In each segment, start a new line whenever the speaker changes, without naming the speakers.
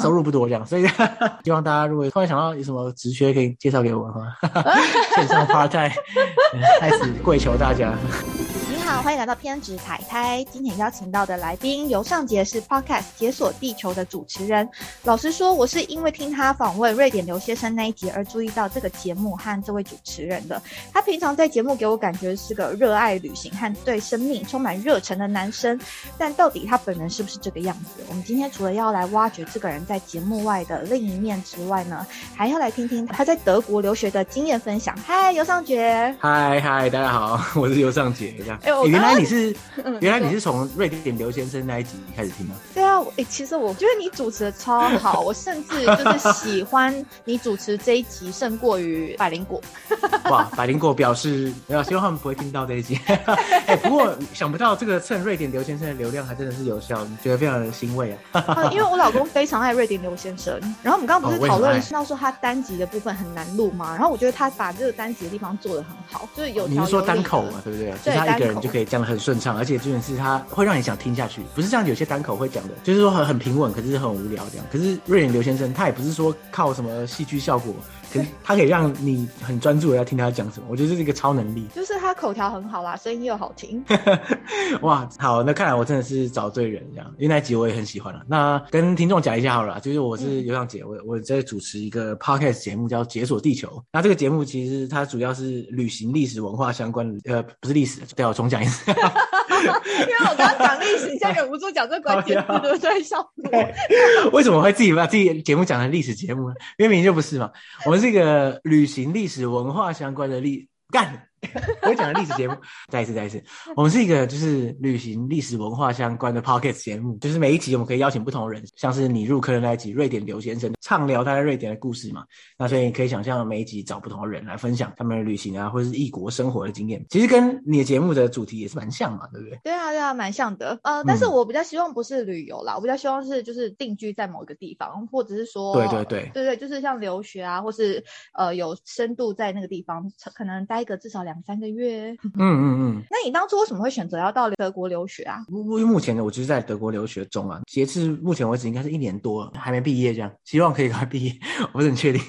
收入不多这样，所以 希望大家如果突然想到有什么职缺可以介绍给我的话，线上 part time 开始跪求大家。
好，欢迎来到偏执台台。今天邀请到的来宾尤尚杰是 Podcast 解锁地球的主持人。老实说，我是因为听他访问瑞典留学生那一集而注意到这个节目和这位主持人的。他平常在节目给我感觉是个热爱旅行和对生命充满热忱的男生，但到底他本人是不是这个样子？我们今天除了要来挖掘这个人在节目外的另一面之外呢，还要来听听他在德国留学的经验分享。嗨，尤尚杰。
嗨嗨，大家好，我是尤尚杰。这样。原来你是，原来你是从瑞典刘先生那一集开始听吗？
对啊，哎，其实我觉得你主持的超好，我甚至就是喜欢你主持这一集胜过于百灵果。
哇，百灵果表示，希望他们不会听到这一集。哎，不过想不到这个蹭瑞典刘先生的流量还真的是有效，你觉得非常的欣慰
啊。因为我老公非常爱瑞典刘先生，然后我们刚刚不是讨论到说他单集的部分很难录吗？然后我觉得他把这个单集的地方做的很好，就是有
你是说单口嘛，对不对？
对，
他一个人就可以讲。很顺畅，而且重点是它会让你想听下去，不是像有些单口会讲的，就是说很很平稳，可是很无聊这样。可是瑞典刘先生他也不是说靠什么戏剧效果。他可以让你很专注的要听他讲什么，我觉得这是一个超能力。
就是他口条很好啦，声音又好听。
哇，好，那看来我真的是找对人这样，因为那集我也很喜欢了。那跟听众讲一下好了，就是我是尤尚杰，我我在主持一个 podcast 节目叫《解锁地球》。那这个节目其实它主要是旅行、历史文化相关的，呃，不是历史，对我重讲一次。
因为我刚刚讲历史，现在忍不住讲这 关键词，对不对？笑死
为什么会自己把自己节目讲成历史节目呢？因为明明就不是嘛，我们。是一个旅行、历史文化相关的历干。我讲的历史节目，再一次，再一次，我们是一个就是旅行、历史文化相关的 podcast 节目，就是每一集我们可以邀请不同的人，像是你入坑的那一集，瑞典刘先生畅聊他在瑞典的故事嘛。那所以你可以想象每一集找不同的人来分享他们的旅行啊，或者是异国生活的经验，其实跟你的节目的主题也是蛮像嘛，对不对？
对啊，对啊，蛮像的。呃，但是我比较希望不是旅游啦，我比较希望是就是定居在某一个地方，或者是说，
对对对，
对对，就是像留学啊，或是呃有深度在那个地方，可能待个至少两三个月。
嗯嗯嗯，
那你当初为什么会选择要到德国留学啊？
因为目前呢，我就是在德国留学中啊，截至目前为止应该是一年多，还没毕业这样，希望可以快毕业，我不是很确定。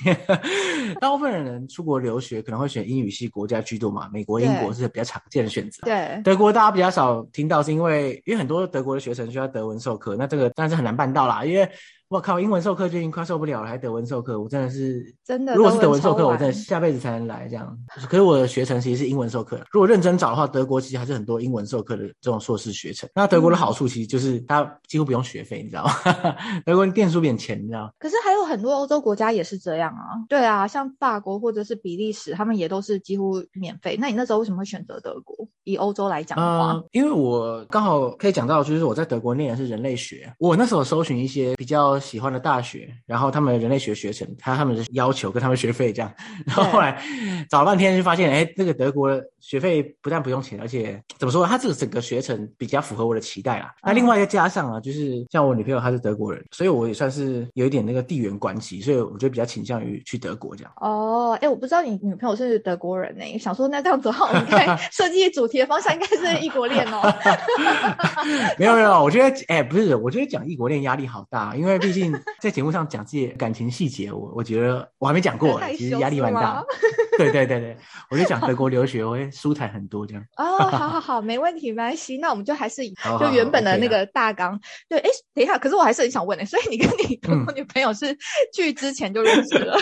大部分人出国留学可能会选英语系国家居多嘛，美国、英国是比较常见的选择。
对，
德国大家比较少听到，是因为因为很多德国的学生需要德文授课，那这个当然是很难办到啦，因为。我靠，英文授课就已经快受不了了，还德文授课，我真的是
真的。
如果是德文授课，我真的下辈子才能来这样。可是我的学程其实是英文授课，如果认真找的话，德国其实还是很多英文授课的这种硕士学程。那德国的好处其实就是它几乎不用学费，你知道吗？德国电书免钱，你知道。
可是还有很多欧洲国家也是这样啊。对啊，像法国或者是比利时，他们也都是几乎免费。那你那时候为什么会选择德国？以欧洲来讲的话，
因为我刚好可以讲到，就是我在德国念的是人类学，我那时候搜寻一些比较喜欢的大学。然后他们人类学学程，他他们的要求跟他们学费这样，然后后来找了半天就发现，哎，这个德国的学费不但不用钱，而且怎么说，他这个整个学程比较符合我的期待啦。那另外再加上啊，就是像我女朋友她是德国人，所以我也算是有一点那个地缘关系，所以我觉得比较倾向于去德国这样。
哦，哎，我不知道你女朋友是德国人呢，想说那这样子的话，我们该 设计主题的方向应该是异国恋哦。
没有没有，我觉得哎不是，我觉得讲异国恋压力好大，因为毕竟 在节目。上讲自己感情细节，我我觉得我还没讲过，其实压力蛮大。对对对对，我就讲德国留学，我会舒坦很多这样。
哦，好好好，没问题，没关系。那我们就还是就原本的那个大纲。对，哎，等一下，可是我还是很想问呢。所以你跟你 女朋友是去之前就认识了？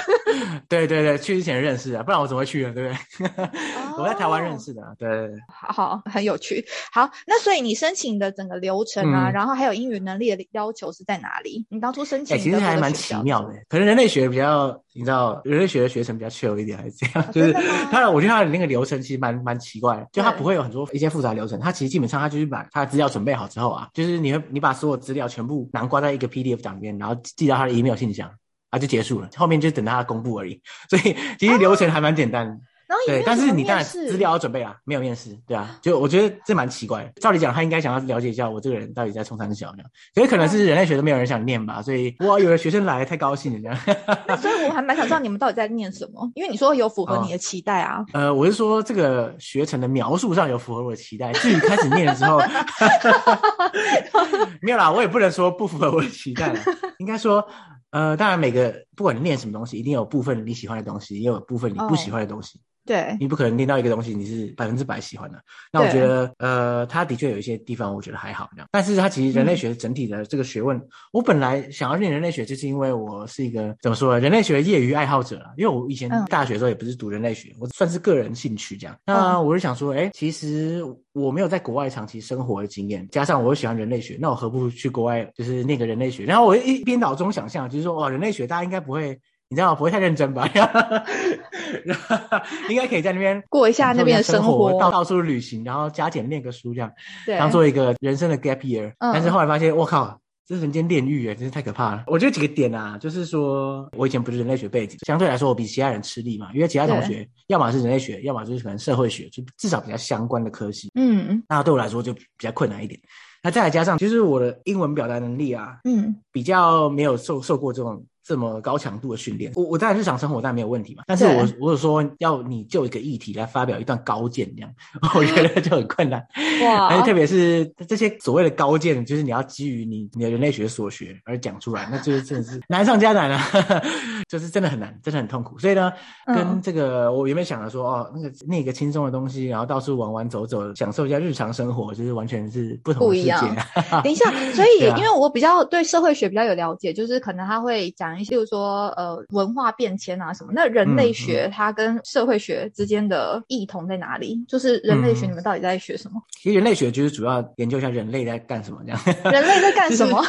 对对对，去之前认识啊，不然我怎么会去呢？对不对？我在台湾认识的。对对对，
好好，很有趣。好，那所以你申请的整个流程啊，然后还有英语能力的要求是在哪里？你当初申请？
其实还蛮奇妙的，可能人类学比较，你知道，人类学的学程比较 chill 一点，还是这样？就是 他，我觉得他的那个流程其实蛮蛮奇怪，就他不会有很多一些复杂流程，他其实基本上他就是把他的资料准备好之后啊，就是你会你把所有资料全部囊括在一个 PDF 档里面，然后寄到他的 email 信箱，啊就结束了，后面就等他公布而已，所以其实流程还蛮简单。
对，
但是你当然资料要准备啊，没有面试，对啊，就我觉得这蛮奇怪。照理讲，他应该想要了解一下我这个人到底在冲三小这样，所以可能是人类学都没有人想念吧，所以哇，有的学生来太高兴了这
样。所以我还蛮想知道你们到底在念什么，因为你说有符合你的期待啊。
呃，我是说这个学程的描述上有符合我的期待，至于开始念的时候，没有啦，我也不能说不符合我的期待，应该说。呃，当然每个不管你念什么东西，一定有部分你喜欢的东西，也有部分你不喜欢的东西。
对，
你不可能念到一个东西你是百分之百喜欢的。那我觉得，呃，它的确有一些地方我觉得还好这样，但是它其实人类学整体的这个学问，我本来想要念人类学，就是因为我是一个怎么说呢，人类学业余爱好者啦。因为我以前大学的时候也不是读人类学，我算是个人兴趣这样。那我就想说，哎，其实我没有在国外长期生活的经验，加上我又喜欢人类学，那我何不去国外就是念个人类学？然后我一边脑中想象，就是说，哇，人类学大家应该不会。你知道不会太认真吧？应该可以在那边
过一下那边的生活，
到到处旅行，然后加减念个书，这样
对，
当做一个人生的 gap year。但是后来发现，我靠，这是人间炼狱哎，真是太可怕了。我觉得几个点啊，就是说我以前不是人类学背景，相对来说我比其他人吃力嘛，因为其他同学要么是人类学，要么就是可能社会学，就至少比较相关的科系。嗯嗯，那对我来说就比较困难一点。那再来加上，其实我的英文表达能力啊，嗯，比较没有受受过这种。这么高强度的训练，我我在日常生活当然没有问题嘛。但是我我是说要你就一个议题来发表一段高见这样，我觉得就很困难。哇！而且特别是这些所谓的高见，就是你要基于你你的人类学所学而讲出来，那就是真的是 难上加难了，就是真的很难，真的很痛苦。所以呢，跟这个我原本想着说哦，那个那个轻松的东西，然后到处玩玩走走，享受一下日常生活，就是完全是不同的世界。
等一下，所以因为我比较对社会学比较有了解，就是可能他会讲。例如说，呃，文化变迁啊什么，那人类学它跟社会学之间的异同在哪里？就是人类学你们到底在学什么？
其实人类学就是主要研究一下人类在干什么这样。
人类在干什么？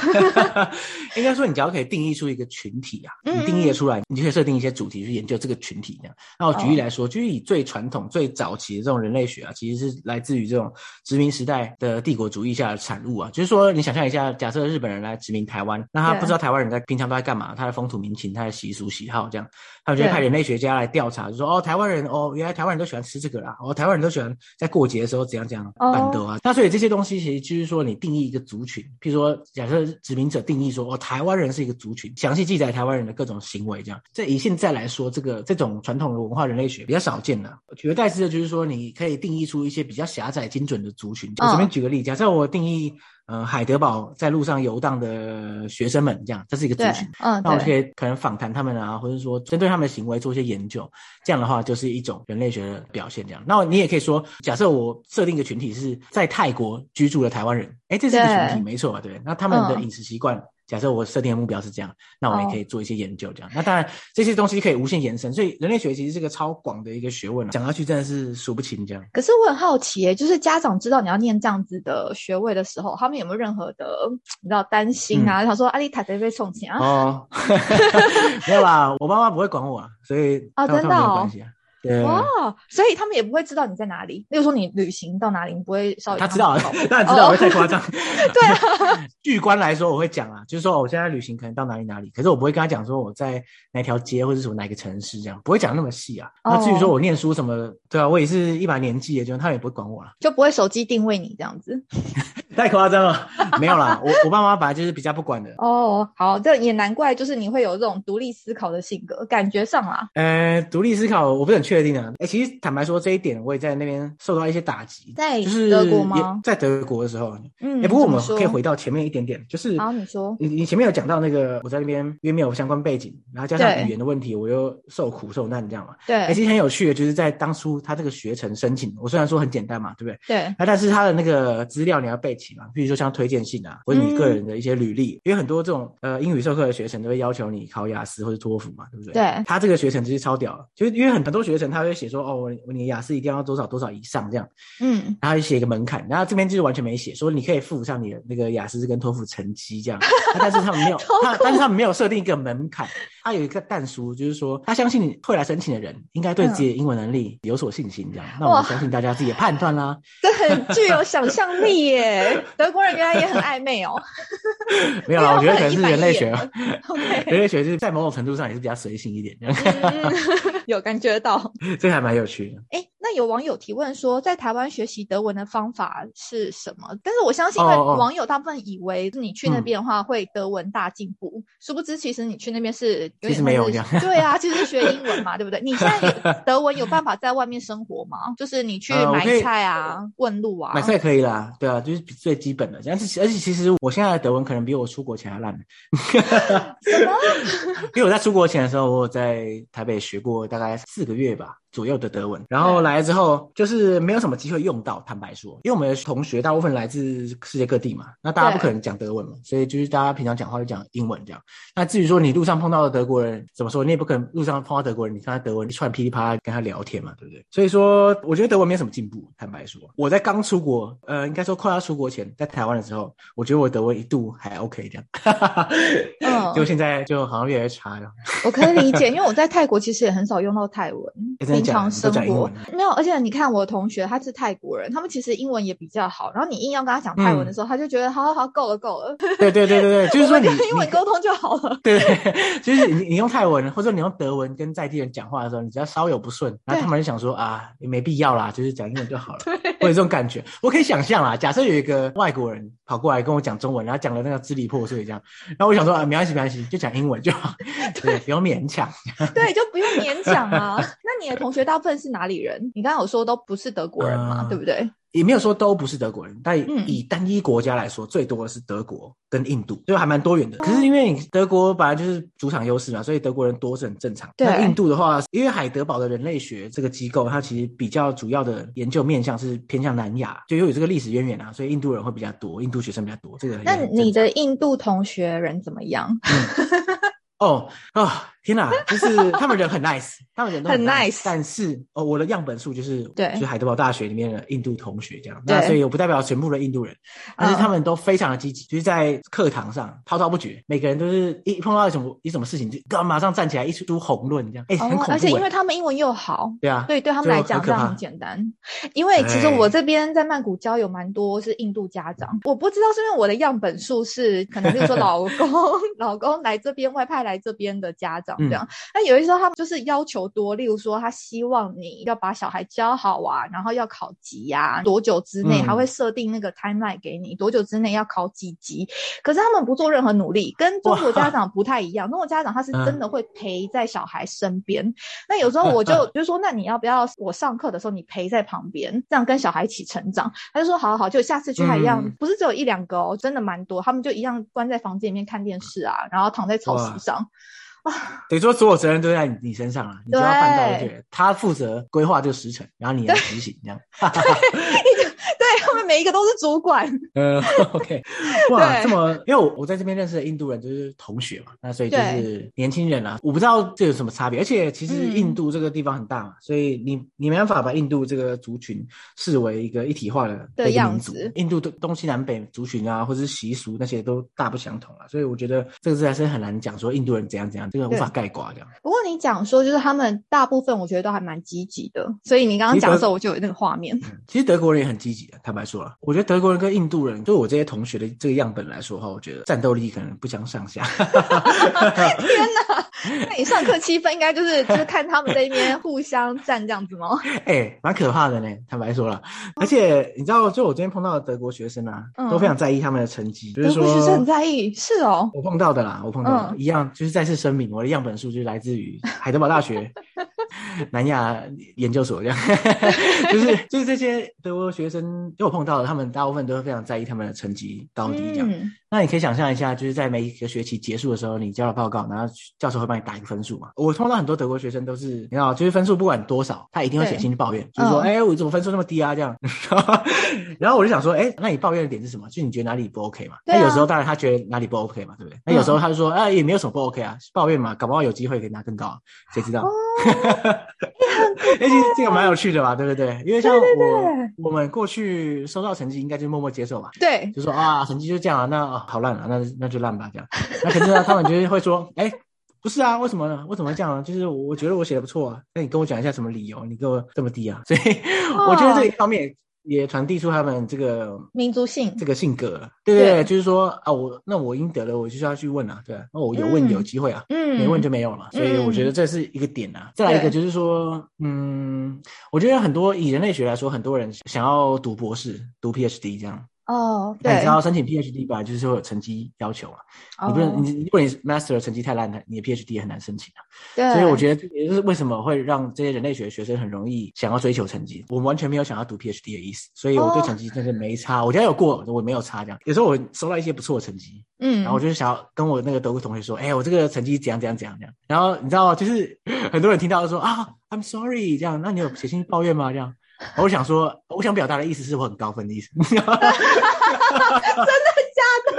应该说，你只要可以定义出一个群体啊，你定义的出来，你就可以设定一些主题去研究这个群体这样。那我举例来说，就是以最传统、最早期的这种人类学啊，其实是来自于这种殖民时代的帝国主义下的产物啊。就是说，你想象一下，假设日本人来殖民台湾，那他不知道台湾人在平常都在干嘛，他的风土民情、他的习俗喜好这样，他们就派人类学家来调查，就说哦，台湾人哦，原来台湾人都喜欢吃这个啦，哦，台湾人都喜欢在过节的时候怎样怎样办的啊。那所以这些东西其实就是说，你定义一个族群，譬如说，假设殖民者定义说哦，台湾人是一个族群，详细记载台湾人的各种行为这样。这以现在来说，这个这种传统的文化人类学比较少见了。取而代之的就是说，你可以定义出一些比较狭窄精准的族群。我这边举个例，假设我定义。呃，海德堡在路上游荡的学生们，这样，这是一个族群。嗯，那我就可以可能访谈他们啊，或者说针对他们的行为做一些研究。这样的话，就是一种人类学的表现。这样，那你也可以说，假设我设定一个群体是在泰国居住的台湾人，哎，这是一个群体，没错吧？对，那他们的饮食习惯。假设我设定的目标是这样，那我们也可以做一些研究，这样。那当然这些东西可以无限延伸，所以人类学其实是个超广的一个学问讲下去真的是数不清这样。
可是我很好奇，就是家长知道你要念这样子的学位的时候，他们有没有任何的你知道担心啊？他说阿丽塔在被送钱啊？哦，
没有啦，我妈妈不会管我，啊所以
啊，真的
没有关系啊。
哇，所以他们也不会知道你在哪里。例如说，你旅行到哪里，你不会稍微
他知道，当然 知道，会太夸张。
对啊，
据观来说，我会讲啊，就是说我现在旅行可能到哪里哪里，可是我不会跟他讲说我在哪条街或者什么哪个城市这样，不会讲那么细啊。那至于说我念书什么，对啊，我也是一把年纪也，就他们也不会管我了，
就不会手机定位你这样子。
太夸张了，没有啦，我我爸妈本来就是比较不管的。
哦，好，这也难怪，就是你会有这种独立思考的性格，感觉上啊。
呃，独立思考，我不是很确定啊。哎，其实坦白说，这一点我也在那边受到一些打击。
在
德
国吗？
在德国的时候，嗯。哎，不过我们可以回到前面一点点，就是
好，你说，
你你前面有讲到那个我在那边因为没有相关背景，然后加上语言的问题，我又受苦受难这样嘛。
对。哎，
其实很有趣的，就是在当初他这个学程申请，我虽然说很简单嘛，对不对？
对。
那但是他的那个资料你要备齐嘛，比如说像推。荐信啊，或者你个人的一些履历，因为很多这种呃英语授课的学程都会要求你考雅思或者托福嘛，对不对？
对。
他这个学程其实超屌，就是因为很很多学程他会写说，哦，你雅思一定要多少多少以上这样，嗯，然后写一个门槛，然后这边就是完全没写，说你可以附上你的那个雅思跟托福成绩这样，但是他们没有，他但是他们没有设定一个门槛，他有一个淡书，就是说他相信会来申请的人应该对自己的英文能力有所信心这样，那我们相信大家自己的判断啦。
这很具有想象力耶，德国人原来。也很暧昧哦，
没有啦，我觉得可能是人类学，人类学就是在某种程度上也是比较随性一点，
有感觉到，
这还蛮有趣的。
哎，那有网友提问说，在台湾学习德文的方法是什么？但是我相信，因为网友大部分以为你去那边的话会德文大进步，殊不知其实你去那边是有
其实
点
没有这样
对啊，其实是学英文嘛，对不对？你现在 德文有办法在外面生活吗？就是你去买菜啊、问路啊，
买菜可以啦，对啊，就是最基本的。但是而且其实我现在的德文可能比我出国前还烂，
什么？
因为我在出国前的时候，我有在台北学过大概四个月吧左右的德文，然后来了之后就是没有什么机会用到，坦白说，因为我们的同学大部分来自世界各地嘛，那大家不可能讲德文嘛，所以就是大家平常讲话就讲英文这样。那至于说你路上碰到的德国人怎么说，你也不可能路上碰到德国人，你跟他德文一串噼里啪啦跟他聊天嘛，对不对？所以说，我觉得德文没有什么进步。坦白说，我在刚出国，呃，应该说快要出国前，在台湾的时候，我觉得我德文一度还 OK 这样，
嗯
结果现在就好像越来越差了。
我可以理解，因为我在泰国其实也很少用到泰文，
假的你都
常生活没有。而且你看我同学他是泰国人，他们其实英文也比较好，然后你硬要跟他讲泰文的时候，他就觉得好好好，够了够了，
对对对对对，就是说你
我们用英文
你
沟通就好了。
对对，就是你你用泰文或者你用德文跟在地人讲话的时候，你只要稍有不顺，然后他们就想说啊，也没必要啦，就是讲英文就好了，我有这种感觉，我可以想象啦。假设有一个外国人跑过来跟我讲中文，然后讲的那个支离破碎这样，然后我想说啊，没关系没关系，就讲英文就好，对，不用勉强。
对，就不用勉强啊。那你的同学大部分是哪里人？你刚刚有说都不是德国人嘛，
呃
对不对？
也没有说都不是德国人，但
嗯
以单一国家来说，最多的是德国跟印度，就还蛮多元的。可是因为德国本来就是主场优势嘛，所以德国人多是很正常。
对
那印度的话，因为海德堡的人类学这个机构，它其实比较主要的研究面向是偏向南亚，就又有这个历史渊源啊，所以印度人会比较多，印度学生比较多。这个
那你的印度同学人怎么样？
哦 哦，天哪，就是他们人很 nice，他们人都
很 nice，nice
但是哦，我的样本数就是
对。
就是海德堡大学里面的印度同学这样，
对。
那所以我不代表全部的印度人，但是
嗯。
他们都非常的积极，就是在课堂上滔滔不绝，每个人都是一碰到什么一什么事情就干马上站起来一出红论这样，哎、很恐
哦，
怖、
而且因为
哎
他们英文又好，
对啊，
对，对他们来讲这样很简单。因为其实我这边在曼谷交友蛮多是印度家长，我不知道是因为我的样本数是可能，就是说老公 老公来这边外派来这边的家长这样。那有些时候他们就是要求多，例如说他希望你要把小孩教好啊，然后要考级呀、多久之内，
嗯
还会设定那个 timeline 给你，多久之内要考几级。可是他们不做任何努力，跟中国家长不太一样。中国家长他是真的会陪在小孩身边。那有时候我就 就说，那你要不要我上课的时候你陪在旁边，这样跟小孩一起成长？他就说好好好，就下次去还一样，
嗯
不是只有一两个哦，真的蛮多，他们就一样关在房间里面看电视啊，然后躺在草席上。
等于说所有责任都在你你身上了，你就要办到
对
对，他负责规划这个时程，然后你来执行这样。
对他们每一个都是主管，
嗯，OK，哇，这么，因为我我在这边认识的印度人就是同学嘛，那所以就是年轻人啊，我不知道这有什么差别，而且其实
嗯
印度这个地方很大嘛，所以你你没办法把印度这个族群视为一个一体化的
的样子，
印度的东西南北族群啊，或者是习俗那些都大不相同啊，所以我觉得这个是还是很难讲说印度人怎样怎样，这个无法概括这样。
不过你讲说，就是他们大部分我觉得都还蛮积极的，所以你刚刚讲的时候，我就有那个画面。
嗯其实德国人也很积极的，坦白说了，我觉得德国人跟印度人，对我这些同学的这个样本来说的话，我觉得战斗力可能不相上下。
天哪！那你上课气氛应该就是就是看他们在一边互相站这样子吗？
哎、蛮可怕的呢，坦白说了。而且你知道，就我今天碰到的德国学生啊，
嗯
都非常在意他们的成绩，就是说
德国学生很在意，是哦。
我碰到的啦，我碰到的、
嗯
一样，就是再次声明，我的样本数就是来自于海德堡大学南亚研究所，这样，就是就是这些德国学生，就我碰到了，他们大部分都会非常在意他们的成绩高低这样。
嗯，
那你可以想象一下，就是在每一个学期结束的时候，你交了报告，然后教授会帮你打一个分数嘛。我碰到很多德国学生都是，你知道，就是分数不管多少，他一定会写信去抱怨，就是说，
嗯
哎、我怎么分数那么低啊？这样。然后我就想说，哎、那你抱怨的点是什么？就你觉得哪里不 OK 嘛？那有时候当然他觉得哪里不 OK 嘛，对不对？那有时候他就说，啊，也没有什么不 OK 啊，抱怨嘛，搞不好有机会可以拿更高啊，谁知道？哎、其实这个蛮有趣的吧，对不对？因为像我
对
我们过去收到成绩，应该就默默接受吧。
对，
就说啊，成绩就这样啊，那、啊好烂啊，那那就烂吧，这样。那可是呢，他们就是会说，哎、不是啊，为什么呢？为什么会这样呢？就是我觉得我写的不错啊，那你跟我讲一下什么理由？你给我这么低啊？所以我觉得这一方面也传递出他们这个
民族性。
这个性格，对对
对。
对，就是说啊，我那我应得了，我就是要去问啊，对啊，那我有问
嗯。
有机会啊，
嗯。
没问就没有了，所以我觉得这是一个点啊。再来一个就是说，嗯，我觉得很多以人类学来说，很多人想要读博士、读 PhD 这样，
哦，对
那你知，道申请 PhD 吧，就是会有成绩要求啊，你不能
哦
你如果你 Master 成绩太烂，你的 PhD 也很难申请啊。
对，
所以我觉得这也就是为什么会让这些人类学的学生很容易想要追求成绩。我完全没有想要读 PhD 的意思，所以我对
哦
成绩真的没差。我觉得有过，我没有差这样。有时候我收到一些不错的成绩，
嗯，
然后我就是想要跟我那个德国同学说，哎、我这个成绩怎样怎样怎样怎样。然后你知道吗？就是很多人听到说啊，I'm sorry 这样，那你有写信抱怨吗？这样。我想说，我想表达的意思是我很高分的意思。
真的假的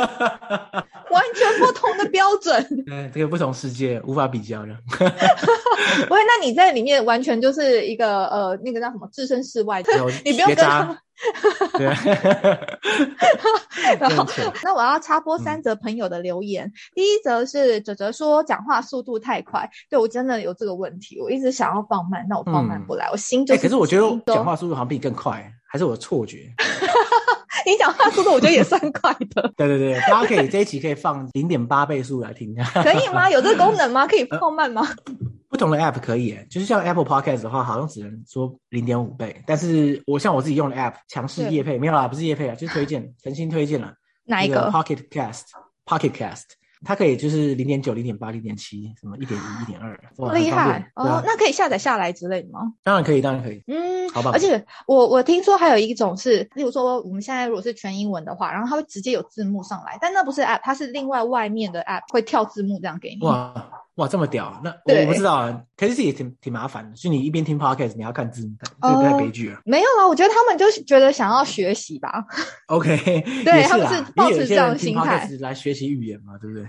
完全不同的标准。
嗯，这个不同世界无法比较的。
不会，那你在里面完全就是一个呃，那个叫什么，置身事外的，你不用
学
跟他。
对，
然后那我要插播三则朋友的留言。第一则是哲哲说讲话速度太快，对我真的有这个问题，我一直想要放慢，但我放慢不来，我心就。
可是我觉得讲，话速度好像比你更快，还是我的错觉？
你讲话速度我觉得也算快的，
对对对，大家可以这一期可以放零点八倍速来听一下，
可以吗？有这个功能吗？可以放慢吗？
不同的 app 可以耶，就是像 Apple Podcast 的话，好像只能说零点五倍，但是我像我自己用的 app 强势夜配没有啦，不是夜配啊，就是推荐，诚心推荐了。
哪一个
？Pocket Cast，Pocket Cast，它可以就是零点九、零点八、零点七，什么一点一、一点二，哇
厉害哦！那可以下载下来之类的吗？
当然可以，当然可以。
嗯，
好吧
而且我我听说还有一种是，例如说我们现在如果是全英文的话，然后它会直接有字幕上来，但那不是 app，它是另外外面的 app 会跳字幕这样给你。
哇哇，这么屌！那我不知道啊，可是这也挺挺麻烦的，就你一边听 podcast，你要看字幕，这个太
哦
悲剧了。
没有啊，我觉得他们就是觉得想要学习吧。
OK，
对他们是抱持这样的心态
来学习语言嘛，对不对？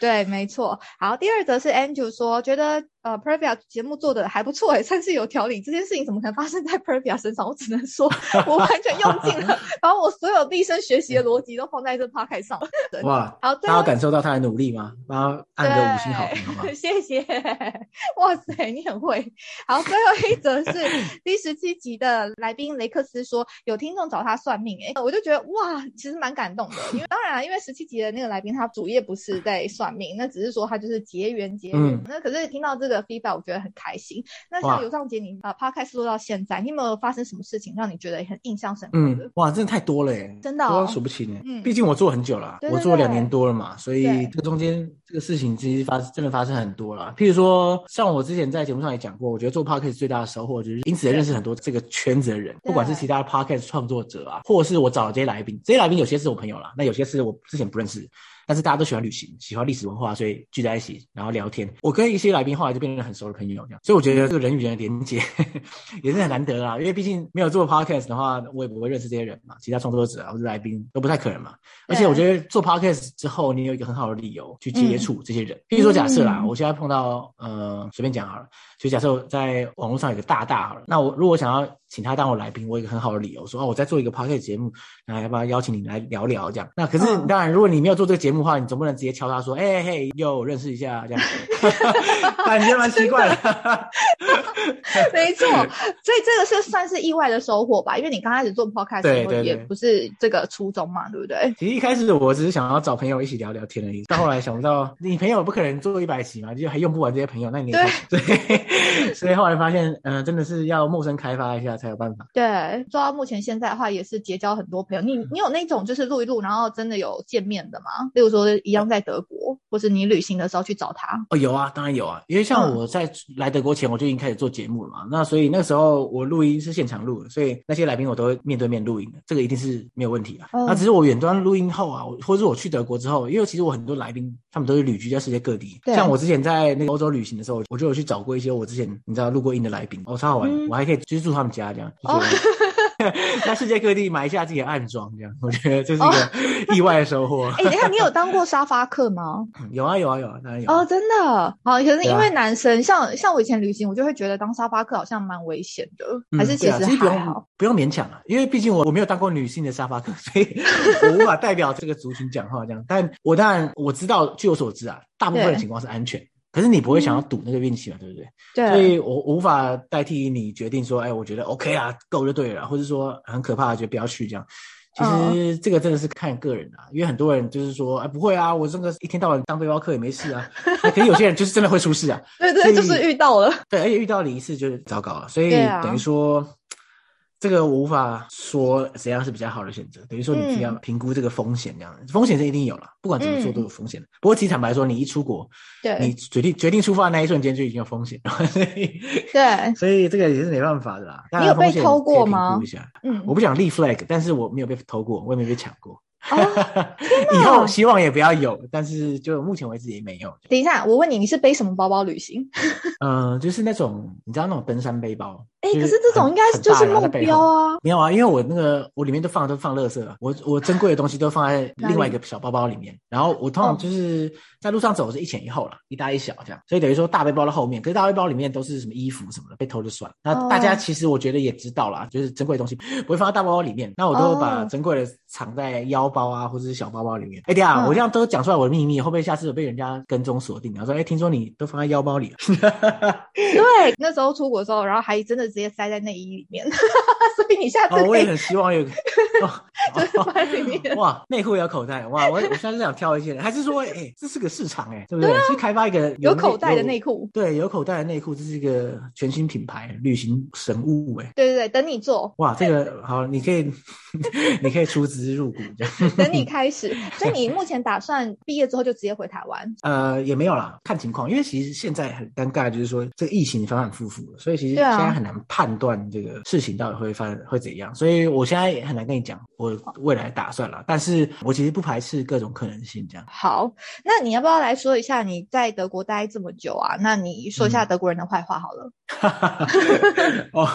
对，没错。好，第二则是 Andrew 说，觉得呃 Pervia 节目做的还不错哎，算是有条理。这件事情怎么可能发生在 Pervia 身上？我只能说，我完全用尽了，把我所有毕生学习的逻辑都放在这 p o d 上。对
哇，
好，最
大家感受到他的努力吗？帮他按个五星好评？
谢谢。哇塞，你很会。好，最后一则是 第十七集的来宾雷克斯说，有听众找他算命、哎，我就觉得哇，其实蛮感动的。因为当然啊，因为十七集的那个来宾他主业不是在算命，那只是说他就是结缘结缘。
嗯
那可是听到这个 feedback，我觉得很开心。那像尤尚杰，你呃 podcast 做到现在，你有没有发生什么事情让你觉得很印象深刻的？
嗯，哇，真的太多了耶，
真的
数不清耶。
嗯
毕竟我做很久了，
对对
我做了两年多了嘛，所以
对
这个中间这个事情其实发真的发生很多了。譬如说，像我之前在节目上也讲过，我觉得做 podcast 最大的收获就是因此也认识很多这个圈子的人，不管是其他的 podcast 创作者啊，或者是我找了这些来宾，这些来宾有些是我朋友啦，那有些是我之前不认识。但是大家都喜欢旅行，喜欢历史文化，所以聚在一起，然后聊天。我跟一些来宾后来就变成很熟的朋友，这样。所以我觉得这个人与人的连接也是很难得啦，因为毕竟没有做 podcast 的话，我也不会认识这些人嘛，其他创作者啊或者来宾都不太可能嘛。而且我觉得做 podcast 之后，你有一个很好的理由去接触这些人。譬如说，假设啦，
嗯
我现在碰到呃，随便讲好了，就假设我在网络上有个大大好了，那我如果想要请他当我来宾，我有一个很好的理由说，哦，我在做一个 podcast 节目，那要不要邀请你来聊聊这样？那可是
嗯
当然，如果你没有做这个节目的话，你总不能直接敲他说，哎、嘿，又认识一下这样，感觉蛮奇怪的。
没错，所以这个是算是意外的收获吧，因为你刚开始做 podcast 的时候
对对对
也不是这个初衷嘛，对不对？
其实一开始我只是想要找朋友一起聊聊天而已，但后来想不到你朋友不可能做一百期嘛，就还用不完这些朋友，那你也对，所以后来发现，嗯、真的是要陌生开发一下才有办法。
对，做到目前现在的话，也是结交很多朋友。你你有那种就是录一录，然后真的有见面的吗？例如说一样在德国，或是你旅行的时候去找他。
哦，有啊，当然有啊，因为像
嗯
我在来德国前，我就已经开始做节目了嘛，那所以那时候我录音是现场录的，所以那些来宾我都会面对面录音的，这个一定是没有问题啊。
嗯
那只是我远端录音后啊，或者是我去德国之后，因为其实我很多来宾他们都是旅居在世界各地，
对
像我之前在那个欧洲旅行的时候，我就有去找过一些我之前你知道录过音的来宾，哦，超好玩，
嗯
我还可以居住他们家这样，就在 世界各地埋下自己的暗桩，这样 我觉得这是一个 意外的收获。
哎、等一下，你有当过沙发客吗？
有啊有啊有啊，当然有啊。
哦，真的。好，可是因为男生，像像我以前旅行，我就会觉得当沙发客好像蛮危险的，还是其实
不用。不用勉强啊，因为毕竟我我没有当过女性的沙发客，所以我无法代表这个族群讲话这样。但我当然我知道，据我所知啊，大部分的情况是安全。可是你不会想要赌那个运气嘛，对不对？
对所，
以我无法代替你决定说，哎，我觉得 OK 啊，够就对了，或者说很可怕，就不要去这样。其实这个真的是看个人啊，因为很多人就是说，哎，不会啊，我这个一天到晚当背包客也没事啊。那 可是有些人就是真的会出事啊，
对对，就是遇到了。
对，而且遇到了一次就是糟糕了，所以等于说。这个我无法说怎样是比较好的选择，等于说你
嗯
要评估这个风险，这样、风险是一定有了，不管怎么做都有风险的。不过其实坦白说，你一出国，对你
对
决定决定出发的那一瞬间就已经有风险了，所以
对，
所以这个也是没办法的啦。
你有被偷过吗嗯，
我不想立 flag，但是我没有被偷过，我也没被抢过。
哦，
以后希望也不要有，但是就目前为止也没有。
等一下，我问你，你是背什么包包旅行？
嗯、就是那种你知道那种登山背包，
哎，
就
可是这种应该就是目标啊。
没有啊，因为我那个我里面都放都放垃圾了，我我珍贵的东西都放在另外一个小包包里面，然后我通常
哦
就是在路上走是一前一后了，一大一小这样，所以等于说大背包的后面，可是大背包里面都是什么衣服什么的，被偷就算。那大家
哦
其实我觉得也知道啦，就是珍贵的东西 不会放在大包包里面，那我都会把
哦
珍贵的藏在腰包啊或者是小包包里面。哎，等一下
嗯
我这样都讲出来我的秘密，会不会下次有被人家跟踪锁定？然后说哎，听说你都放在腰包里了。
对，那时候出国的时候，然后还真的直接塞在内衣里面，所以你下次
哦，我也很希望有个，哦
就是放在里面。
哇，内裤有口袋，哇！我我现在是想挑一件，还是说，哎、这是个市场、哎，对不对？去开发一个内
有口袋的内裤。
对，有口袋的内裤，这是一个全新品牌，旅行神物、哎，
对对对，等你做，
哇，这个好，你可以，你可以出资入股这样。
等你开始。所以你目前打算毕业之后就直接回台湾？
呃，也没有啦，看情况，因为其实现在很尴尬，就是说这个疫情反反复复，所以其实
对啊
现在很难判断这个事情到底会发会怎样，所以我现在也很难跟你讲我未来打算了，但是我其实不排斥各种可能性这样。
好，那你要不要来说一下你在德国待这么久啊？那你说一下德国人的坏话好了。
哦，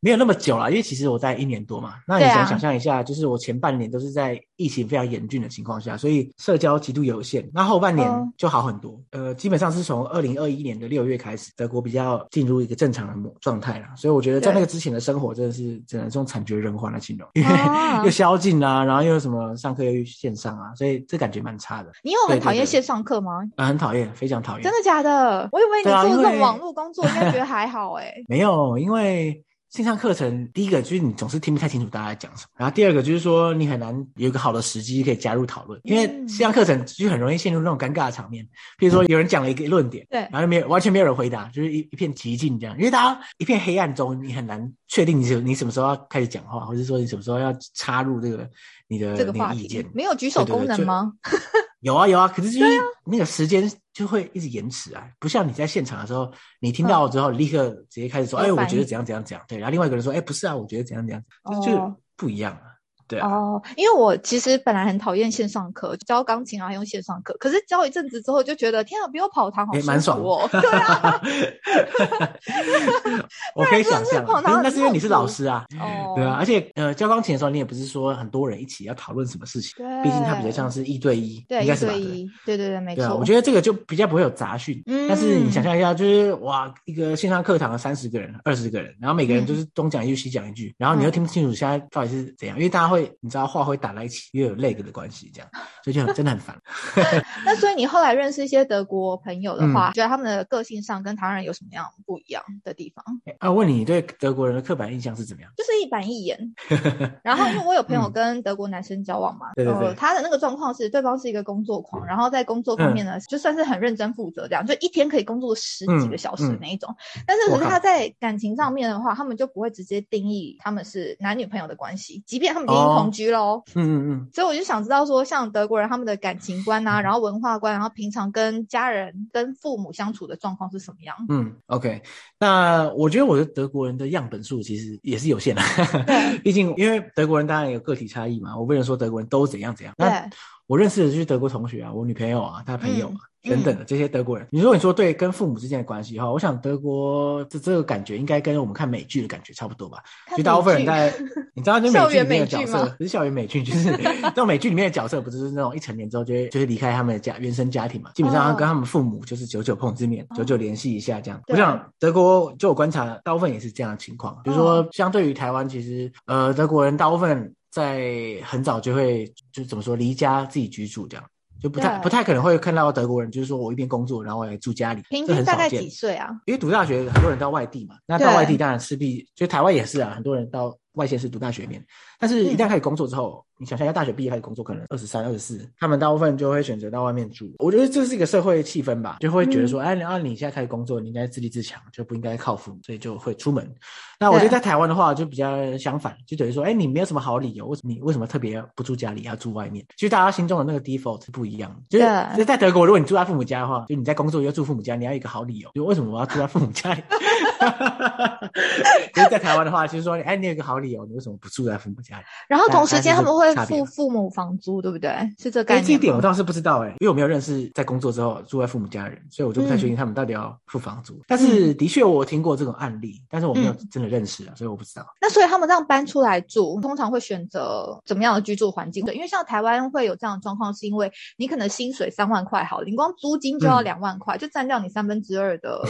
没有那么久了，因为其实我在一年多嘛。那你想想象一下，就是我前半年都是在疫情非常严峻的情况下，所以社交极度有限。那后半年
嗯
就好很多。呃，基本上是从二零二一年的六月开始，德国比较进入一个正常的模状态了。所以我觉得在那个之前的生活真的是只能用惨绝人寰来形容，因为
啊
又宵禁啊，然后又什么上课又线上啊，所以这感觉蛮差的。
你有很讨厌线上课吗？
啊，很讨厌，非常讨厌。
真的假的？我以为你做这种网络工作，应该觉得还好哎、
没有，因为线上课程，第一个就是你总是听不太清楚大家在讲什么，然后第二个就是说你很难有一个好的时机可以加入讨论，因为
嗯
线上课程就很容易陷入那种尴尬的场面。比如说有人讲了一个论点，
对
然后没有完全没有人回答，就是一一片寂静这样，因为大家一片黑暗中，你很难确定你什你什么时候要开始讲话，或者说你什么时候要插入这个你的
这个话题
意见。
没有举手
对对对就
功能吗？
有啊有啊，可是就是那个时间就会一直延迟啊，不像你在现场的时候，你听到之后立刻直接开始说，哎，我觉得怎样怎样怎样，对，然后另外一个人说，哎，不是啊，我觉得怎样怎样，就不一样啊，对啊，
哦，因为我其实本来很讨厌线上课，教钢琴啊用线上课，可是教一阵子之后就觉得，天啊，不用跑堂好
蛮爽
服哦。对啊，
我可以想象 那是因为你是老师啊，
哦，
对啊，而且呃，教钢琴的时候，你也不是说很多人一起要讨论什么事情，
对，
毕竟它比较像是一对一，
对一
应该是吧？对
对一，对对对，没
对啊，
错。
我觉得这个就比较不会有杂讯。
嗯
但是你想象一下，就是哇，一个线上课堂三十个人、二十个人，然后每个人就是东讲一句西讲一句，然后你又听不清楚现在到底是怎样，因为大家会你知道话会打在一起，又有 leg 的关系，这样，所以就很真的很烦。
那所以你后来认识一些德国朋友的
嗯
话，觉得他们的个性上跟台湾人有什么样不一样的地方？
啊，问你对德国人的刻板印象是怎么样？
就是一板一眼。然后因为我有朋友
嗯
跟德国男生交往嘛，
对对对
呃，他的那个状况是对方是一个工作狂，然后在工作方面呢，就算是很认真负责这样，就一天可以工作十几个小时那一种。但是可是他在感情上面的话，他们就不会直接定义他们是男女朋友的关系，即便他们已经
哦
同居喽。
嗯嗯嗯，
所以我就想知道说，像德国人他们的感情观啊，然后文化观，然后平常跟家人、跟父母相处的状况是什么样？
嗯，OK，那我觉得我的德国人的样本数其实也是有限的，毕竟因为德国人当然有个体差异嘛，我不能说德国人都怎样怎样。那
对，
我认识的就是德国同学啊，我女朋友啊，她朋友啊、
嗯
等等的这些德国人。你如果你说对跟父母之间的关系哈，我想德国这这个感觉应该跟我们看美剧的感觉差不多吧。就大部分人在，你知道，就美剧里面的角色不是校园美剧，就是 那种美剧里面的角色，不是那种一成年之后就会就会离开他们的家原生家庭嘛，基本上
哦
跟他们父母就是久久碰之面，久久联系一下这样。我想德国就我观察，大部分也是这样的情况，比如说
哦
相对于台湾，其实呃德国人大部分在很早就会就怎么说离家自己居住这样。就不太不太可能会看到德国人，就是说我一边工作，然后我来住家里，
平
这很少见
均大概几。岁啊？
因为读大学很多人到外地嘛，那到外地当然势必就台湾也是啊，很多人到外县市读大学面，但是一旦开始工作之后，你想象一下大学毕业开始工作，可能二十三、二十四，他们大部分就会选择到外面住。我觉得这是一个社会气氛吧，就会觉得说，哎，啊你现在开始工作，你应该自立自强，就不应该靠父母，所以就会出门。那我觉得在台湾的话就比较相反，就等于说，哎，你没有什么好理由，为什么你为什么特别不住家里要住外面？其实大家心中的那个 default 是不一样的，就是就在德国，如果你住在父母家的话，就你在工作又住父母家，你要有一个好理由，就为什么我要住在父母家里？就是在台湾的话，就是说，哎，你有个好理由，你为什么不住在父母家里？
然后同时间他们会付父母房租，对不对？是这概
哎，
念？
这一点我倒是不知道哎、因为我没有认识在工作之后住在父母家的人，所以我就不太确
嗯
定他们到底要付房租。但是的确我听过这种案例，但是我没有真的认识啊，所以我不知道。
那所以他们这样搬出来住，通常会选择怎么样的居住环境？对，因为像台湾会有这样的状况，是因为你可能薪水三万块好了，你光租金就要
嗯
两万块，就占掉你三分之二的，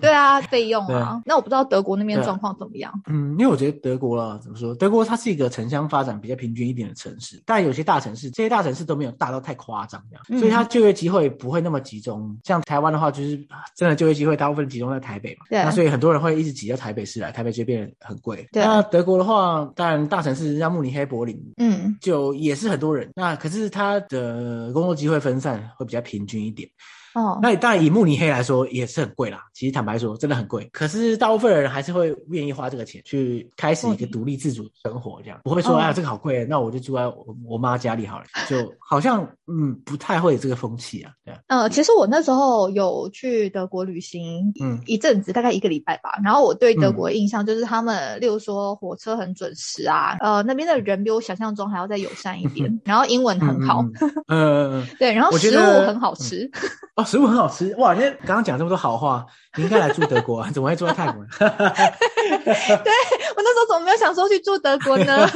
对啊，费用
对
啊。那我不知道德国那边状况怎么样？
嗯，因为我觉得德国啦，怎么说？德国它是一个城乡发展比较平均一点的城市，但有些大城市，这些大城市都没有大到太夸张这样，
嗯
所以它就业机会不会那么集中。像台湾的话，就是啊真的就业机会大部分集中在台北嘛，
对
那所以很多人会一直挤到台北市来，台北就变得很贵。那德国的话，当然大城市像慕尼黑、柏林，
嗯，
就也是很多人，那可是它的工作机会分散会比较平均一点。
哦，
那当然以慕尼黑来说也是很贵啦，其实坦白说真的很贵。可是大部分人还是会愿意花这个钱去开始一个独立自主的生活，这样不会说、
哦。
哎呀这个好贵，那我就住在我我妈家里好了，就好像嗯不太会有这个风气啊，对啊，
呃，其实我那时候有去德国旅行，
嗯。
一阵子，大概一个礼拜吧。然后我对德国的印象就是他们，例如说火车很准时啊，呃，那边的人比我想象中还要再友善一点，然后英文很好，
嗯嗯嗯。嗯
对，然后食物很好吃。
哦，食物很好吃哇！你刚刚讲这么多好话，你应该来住德国啊，怎么会住在泰国呢？
我那时候怎么没有想说去住德国呢？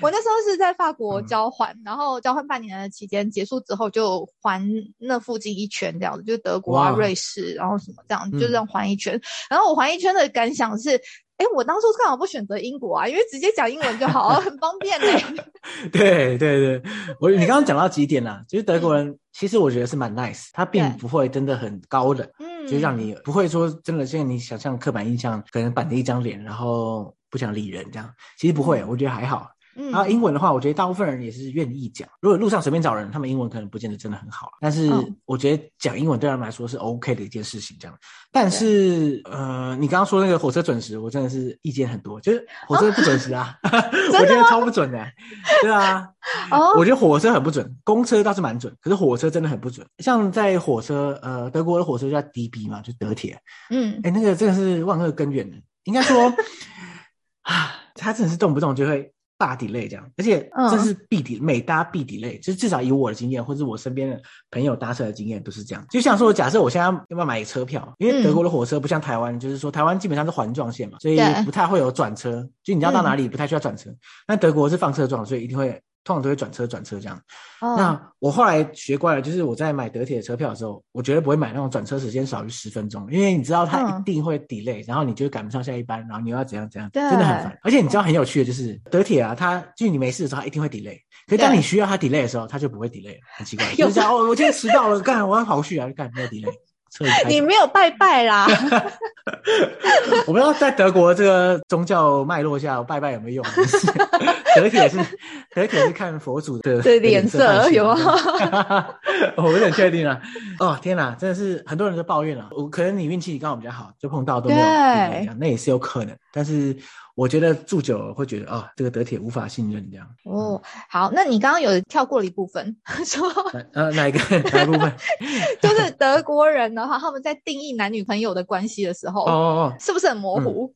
我那时候是在法国
嗯
交换，然后交换半年的期间结束之后就环那附近一圈这样子，就是德国啊、瑞士，然后什么这样，就
嗯
这样环一圈。然后我环一圈的感想是。哎，我当初干嘛不选择英国啊？因为直接讲英文就好，很方便嘞、
对对对，我你刚刚讲到几点啦、就是德国人其实我觉得是蛮 nice，他并不会真的很高冷，
嗯，
就让你不会说真的像你想象刻板印象，可能板着一张脸，然后不想理人这样。其实不会，我觉得还好。
嗯，
然后英文的话，我觉得大部分人也是愿意讲。如果路上随便找人，他们英文可能不见得真的很好，但是
嗯
我觉得讲英文对他们来说是 OK 的一件事情。这样，但是呃，你刚刚说那个火车准时，我真的是意见很多，就是火车不准时啊，我觉得超不准的。对啊，
哦，
我觉得火车很不准，公车倒是蛮准，可是火车真的很不准。像在火车，呃，德国的火车叫 DB 嘛，就德铁，
嗯
哎，那个真的是万恶根源的。应该说，啊，他真的是动不动就会大 delay 这样，而且
嗯。
这是必 delay，每搭必 delay，就是至少以我的经验，或者我身边的朋友搭车的经验都是这样。就像说，假设我现在要不要买车票，因为德国的火车不像台湾，就是说台湾基本上是环状线嘛，所以不太会有转车，就你要到哪里不太需要转车。那德国是放车状，所以一定会。通常都会转车转车这样。
哦，
那我后来学乖了，就是我在买德铁的车票的时候，我绝对不会买那种转车时间少于十分钟，因为你知道它
嗯
一定会 delay，、然后你就会赶不上下一班，然后你又要怎样怎样，真的很烦。而且你知道很有趣的就是德铁啊，它就是你没事的时候它一定会 delay，可是当你需要它 delay 的时候，它就不会 delay，了很奇怪。
有
就是哦，我今天迟到了，干我要跑去啊，干没有 delay。
你没有拜拜啦，
我不知道在德国这个宗教脉络下，拜拜有没有用？德铁是德铁是看佛祖的
对脸色有吗
我有点确定啊。哦天哪，真的是很多人都抱怨了。我可能你运气刚好比较好，就碰到都没有
对
这样，那也是有可能。但是我觉得住久了会觉得，哦，这个德铁无法信任这样。
哦，好，那你刚刚有跳过了一部分，说
哪呃哪一个哪一部分？
就是德国人的话，他们在定义男女朋友的关系的时候，
哦哦哦，
是不是很模糊？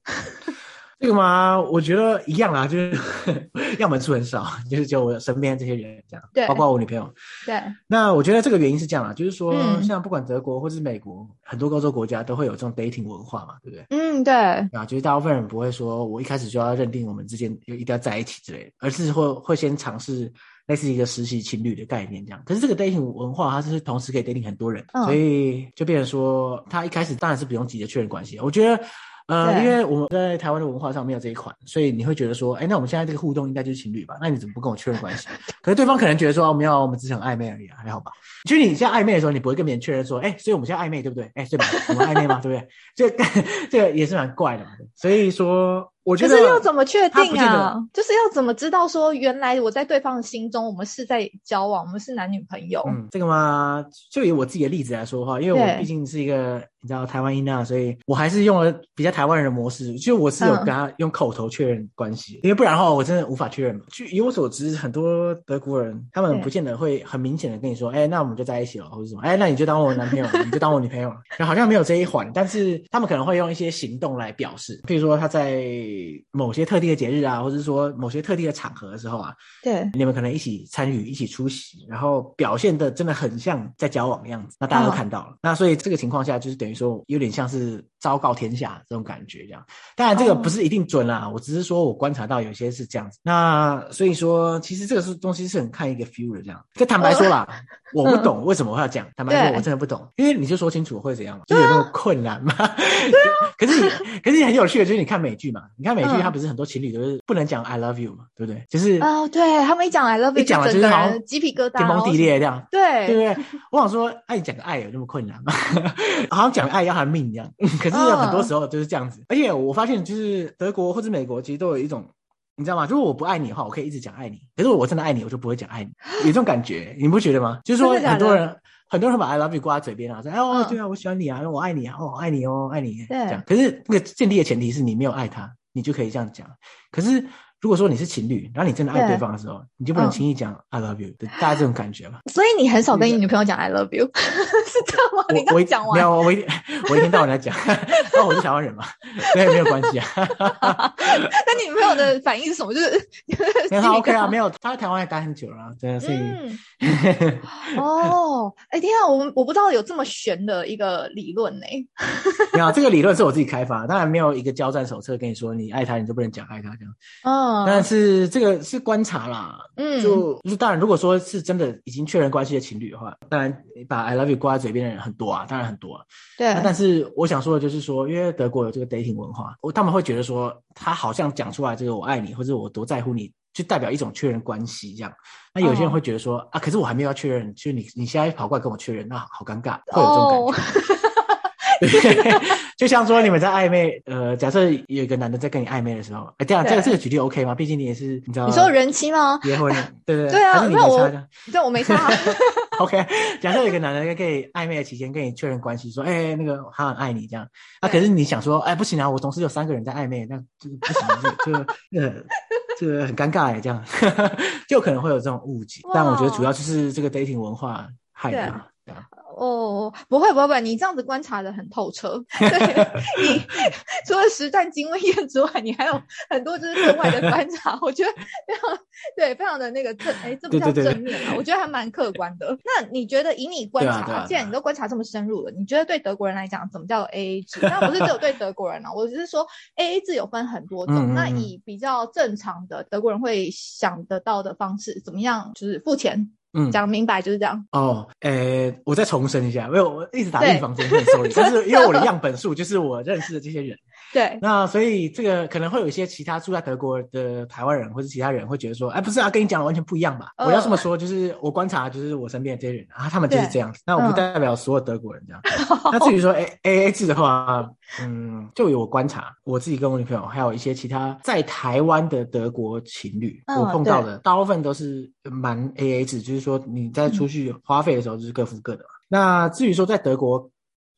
这个嘛，我觉得一样啦，就是 样本数很少，就是就我身边这些人这样，
对
包括我女朋友。
对，
那我觉得这个原因是这样啦，就是说，
嗯
像不管德国或是美国，很多欧洲国家都会有这种 dating 文化嘛，对不对？
嗯，对，
啊，就是大部分人不会说我一开始就要认定我们之间就一定要在一起之类的，而是会会先尝试类似一个实习情侣的概念这样。可是这个 dating 文化，它是同时可以 dating 很多人，
嗯
所以就变成说，他一开始当然是不用急着确认关系。我觉得呃，因为我们在台湾的文化上没有这一款，所以你会觉得说，哎，那我们现在这个互动应该就是情侣吧？那你怎么不跟我确认关系？可是对方可能觉得说，哦，没有，我们只是很暧昧而已啊，还好吧？就是你现在暧昧的时候，你不会跟别人确认说，哎，所以我们现在暧昧对不对？哎，对吧？我们暧昧吗？对不对？这个这个也是蛮怪的嘛。所以说，我觉得
可是要怎么确定啊？就是要怎么知道说，原来我在对方的心中，我们是在交往，我们是男女朋友。
嗯，这个嘛，就以我自己的例子来说的话，因为我毕竟是一个你知道台湾音啊，所以我还是用了比较台湾人的模式，就我是有
嗯
跟他用口头确认关系，因为不然的话我真的无法确认嘛。就以我所知，很多德国人他们不见得会很明显的跟你说，哎，那我们就在一起了，或者什么，哎，那你就当我男朋友，你就当我女朋友，就 好像没有这一环，但是他们可能会用一些行动来表示，譬如说他在某些特定的节日啊，或者是说某些特定的场合的时候啊，
对，
你们可能一起参与、一起出席，然后表现的真的很像在交往的样子，那大家都
嗯
看到了。那所以这个情况下，就是等于说有点像是昭告天下这种感觉，这样。当然这个
哦
不是一定准啦，我只是说我观察到有些是这样子。那所以说，其实这个是东西是很看一个 feel 的，这样。就坦白说啦，我不懂 为什么会要讲，坦白说，我真的不懂，因为你就说清楚会怎样嘛，就有那么困难吗？对啊。可是你，可是你很有趣的就是你看美剧嘛，你看美剧
嗯
它不是很多情侣都是不能讲 I love you 嘛，对不对？就是
哦，对他们一讲 I love you，
一讲了就是好像
人鸡皮疙瘩，
天崩地裂这样，
对
对不对？我想说，哎，你讲个爱有那么困难吗？好像讲爱要他的命一样。可是
有
很多时候就是这样子，而且我发现就是德国或者美国其实都有一种。你知道吗？如果我不爱你的话，我可以一直讲爱你。可是我真的爱你，我就不会讲爱你，有这种感觉，你不觉得吗？就是说很多人很多人会把 I love you 挂在嘴边啊，说哎哦
嗯
对啊，我喜欢你啊，我爱你啊，哦爱你哦爱你
对
这样。可是那个建立的前提是你没有爱他，你就可以这样讲。可是如果说你是情侣，然后你真的爱
对
对方的时候，你就不能
嗯
轻易讲 I love you，大家这种感觉嘛。
所以你很少跟你女朋友讲 I love you，是这样吗？你
我我一
刚讲完，
没有，我一我一天到晚在讲，那 我是台湾人嘛，对，没有关系啊。
那你女朋友的反应是什么？就是
没有他 OK 啊，
有。
没有，他在台湾也待很久了啊，真的是。
嗯，哦，哎天啊，我我不知道有这么玄的一个理论呢。
没有，这个理论是我自己开发，当然没有一个交战手册跟你说你爱他你就不能讲爱他这样。
嗯，
但是这个是观察啦，
嗯
就就当然如果说是真的已经确认关系的情侣的话，当然把 I love you 挂在嘴边的人很多啊，当然很多啊。
对
那，但是我想说的就是说，因为德国有这个 dating 文化，我他们会觉得说，他好像讲出来这个我爱你或者我多在乎你，就代表一种确认关系这样。那有些人
哦
会觉得说、啊，可是我还没有要确认，就是你你现在跑过来跟我确认，那好尴尬，会有这种感觉。就像说你们在暧昧，呃，假设有一个男的在跟你暧昧的时候，哎，这样这个
对
这个举例 OK 吗？毕竟你也是你知道，
你说人妻吗？
结婚了，对对
对啊
没差的。
对，我没差啊。
OK，假设有一个男的跟你暧昧的期间跟你确认关系，说，哎、那个他很爱你这样，啊，可是你想说，哎，不行啊，我同时有三个人在暧昧，那这个不行，这个这个呃这个很尴尬哎，这样 就可能会有这种误解。但我觉得主要就是这个 dating 文化害的啊。对啊
哦，不会不会不会，你这样子观察的很透彻。对你 除了实战经验之外，你还有很多就是课外的观察，我觉得非常对，非常的那个正，哎，这不叫正面啊，我觉得还蛮客观的。那你觉得以你观察，
对啊啊
既然你都观察这么深入了，你觉得对德国人来讲，怎么叫 A A 制？那不是只有对德国人啊，我只是说 A A 制有分很多种。
嗯嗯嗯
那以比较正常的德国人会想得到的方式，怎么样？就是付钱，
嗯，
讲明白就是这样。
哦，诶，我再重申一下，因为我一直打预防针，很 sorry，但是因为我的 样本数就是我认识的这些人，
对，
那所以这个可能会有一些其他住在德国的台湾人或者其他人会觉得说，哎，不是啊，跟你讲的完全不一样吧？
嗯
我要这么说，就是我观察，就是我身边的这些人啊，他们就是
对
这样子。那我不
嗯
代表所有德国人这样。那至于说 A A A 制的话，嗯，就有我观察，我自己跟我女朋友，还有一些其他在台湾的德国情侣，
嗯
我碰到的大部分都是蛮 A A 制，就是说你在出去花费的时候就是各付各的嘛。那至于说在德国。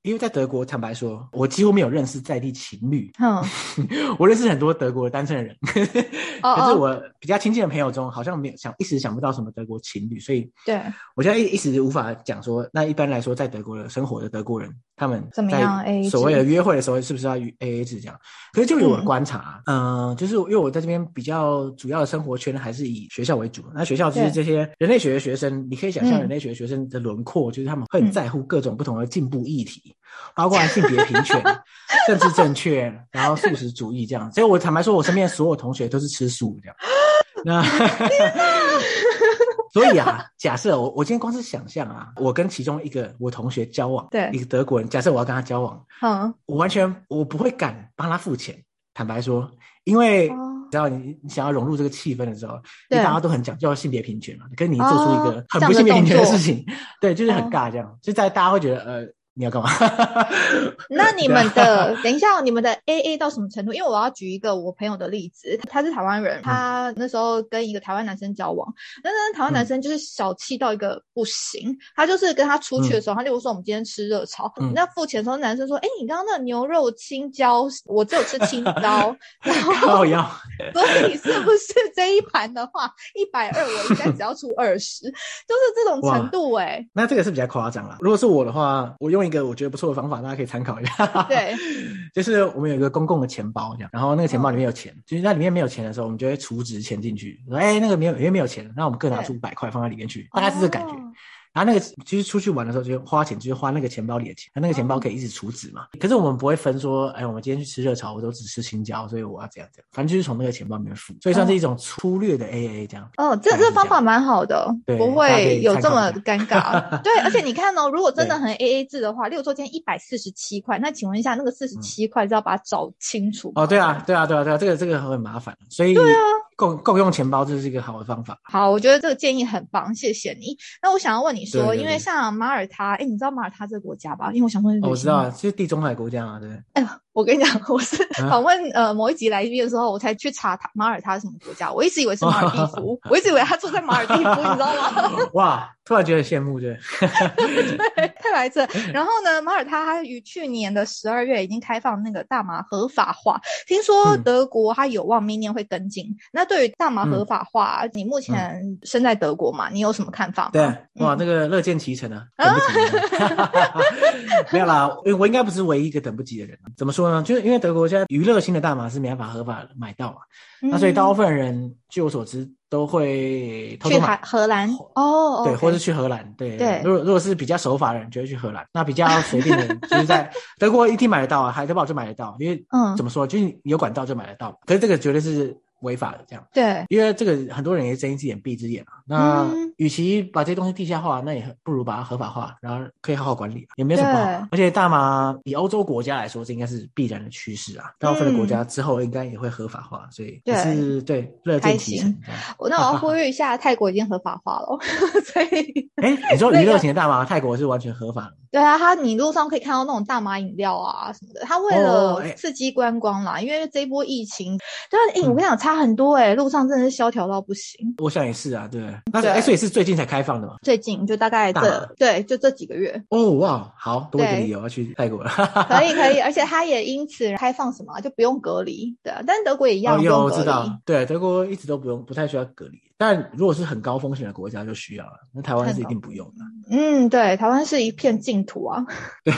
因为在德国，坦白说，我几乎没有认识在地情侣，
嗯，
我认识很多德国单身的人，
哦
可是我比较亲近的朋友中，好像没有想一时想不到什么德国情侣，所以
对，
我现在一一时无法讲说，那一般来说在德国的生活的德国人，他们
怎么样 AA 制
在所谓的约会的时候，是不是要 A A 制这样？可是就有我的观察，嗯、就是因为我在这边比较主要的生活圈还是以学校为主，那学校就是这些人类学的学生，你可以想象
嗯
人类学学生的轮廓，就是他们会很
嗯
在乎各种不同的进步议题。包括性别平权、政治正确，然后素食主义这样。所以我坦白说，我身边所有同学都是吃素这样。那 所以啊，假设我我今天光是想象啊，我跟其中一个我同学交往，
对。
一个德国人，假设我要跟他交往，
嗯，
我完全我不会敢帮他付钱。坦白说，因为
哦。
你知道你你想要融入这个气氛的时候，
对。
大家都很讲究性别平权嘛，可是你做出一
哦
个很不性别平权的事情，对，就是很
哦
尬这样，就在大家会觉得呃你要干嘛？
那你们的，等一下哦，你们的 A A 到什么程度？因为我要举一个我朋友的例子，他是台湾人，他那时候跟一个台湾男生交往，那那台湾男生就是小气到一个不行，他就是跟他出去的时候，他例如说我们今天吃热炒，
嗯。
那付钱的时候，男生说，哎，你刚刚那个牛肉青椒，我只有吃青椒，然后所以是不是这一盘的话，一百二我应该只要出二十，就是这种程度哎、
那这个是比较夸张了。如果是我的话，我用一个我觉得不错的方法，大家可以参考一下。
对，
就是我们有一个公共的钱包这样，然后那个钱包里面有钱，就是那里面没有钱的时候，我们就会储值钱进去，说哎那个没有，因为没有钱，那我们各拿出五百块放在里面去，大概是这个感觉。
哦
然后那个其实出去玩的时候就花钱，就是花那个钱包里的钱，那那个钱包可以一直储值嘛。可是我们不会分说，哎，我们今天去吃热炒，我都只吃青椒，所以我要这样这样，反正就是从那个钱包里面付，所以算是一种粗略的 AA 这样。
哦，这这个方法蛮好的，不会有这么尴尬。对，而且你看哦，如果真的很 A A 制的话，例如说今天一百四十七块，那请问一下，那个四十七块是要把它找清楚
哦，对啊，对啊，对啊，对啊，这个这个很麻烦，所以对啊，共共用钱包这是一个好的方法。
好，我觉得这个建议很棒，谢谢你。那我想要问你说，
对对对
因为像马耳他，哎，你知道马耳他这个国家吧？因为我想问，
哦，我知道是地中海国家嘛，对不对？
哎呦，我跟你讲，我是
啊
访问呃某一集来宾的时候，我才去查他马耳他是什么国家，我一直以为是马尔蒂夫，我一直以为他住在马尔蒂夫，你知道吗？
哇，突然觉得羡慕，对。
对，太白色。然后呢，马耳他它于去年的十二月已经开放那个大麻合法化，听说
嗯
德国它有望明年会跟进。那对于大麻合法化，你目前身在德国嘛，你有什么看法吗？
对，哇，
嗯
这个乐见其成啊，等不及了。没有啦，我我应该不是唯一一个等不及的人。怎么说呢？就是因为德国现在娱乐性的大麻是没办法合法买到嘛，
嗯
那所以大部分人据我所知都会偷
去
买。
荷兰哦，
对，或是去荷兰，对
对
如果如果是比较守法的人，就会去荷兰。那比较随便的人，就是在德国一定买得到啊，海德堡就买得到，因为
嗯
怎么说，就是有管道就买得到。可是这个绝对是违法的，这样。
对
因为这个很多人也睁一只眼闭一只眼啊。那
嗯
与其把这些东西地下化，那也不如把它合法化，然后可以好好管理，也没有什么不好。而且大麻以欧洲国家来说，这应该是必然的趋势啊。大部分的国家之后应该也会合法化，所以也是对乐见其成。
我 那我要呼吁一下，泰国已经合法化了，所以
哎，你说娱乐型的大麻，泰国是完全合法的。
对啊，他你路上可以看到那种大麻饮料啊什么的，他为了刺激观光啦，因为这一波疫情，对啊，哎、
嗯
我跟你讲差很多哎、路上真的是萧条到不行。
我想也是啊，对。那是
对
哎，所以是最近才开放的嘛？
最近就大概
大
这
麻
对，就这几个月，
哦，哇，好多一个理由要去泰国了。
可以可以，而且它也因此开放什么就不用隔离，对啊，但是德国也一样、
哦。我知道，对，德国一直都不用，不太需要隔离。但如果是很高风险的国家就需要了，那台湾是一定不用的。
嗯，对，台湾是一片净土啊。
对，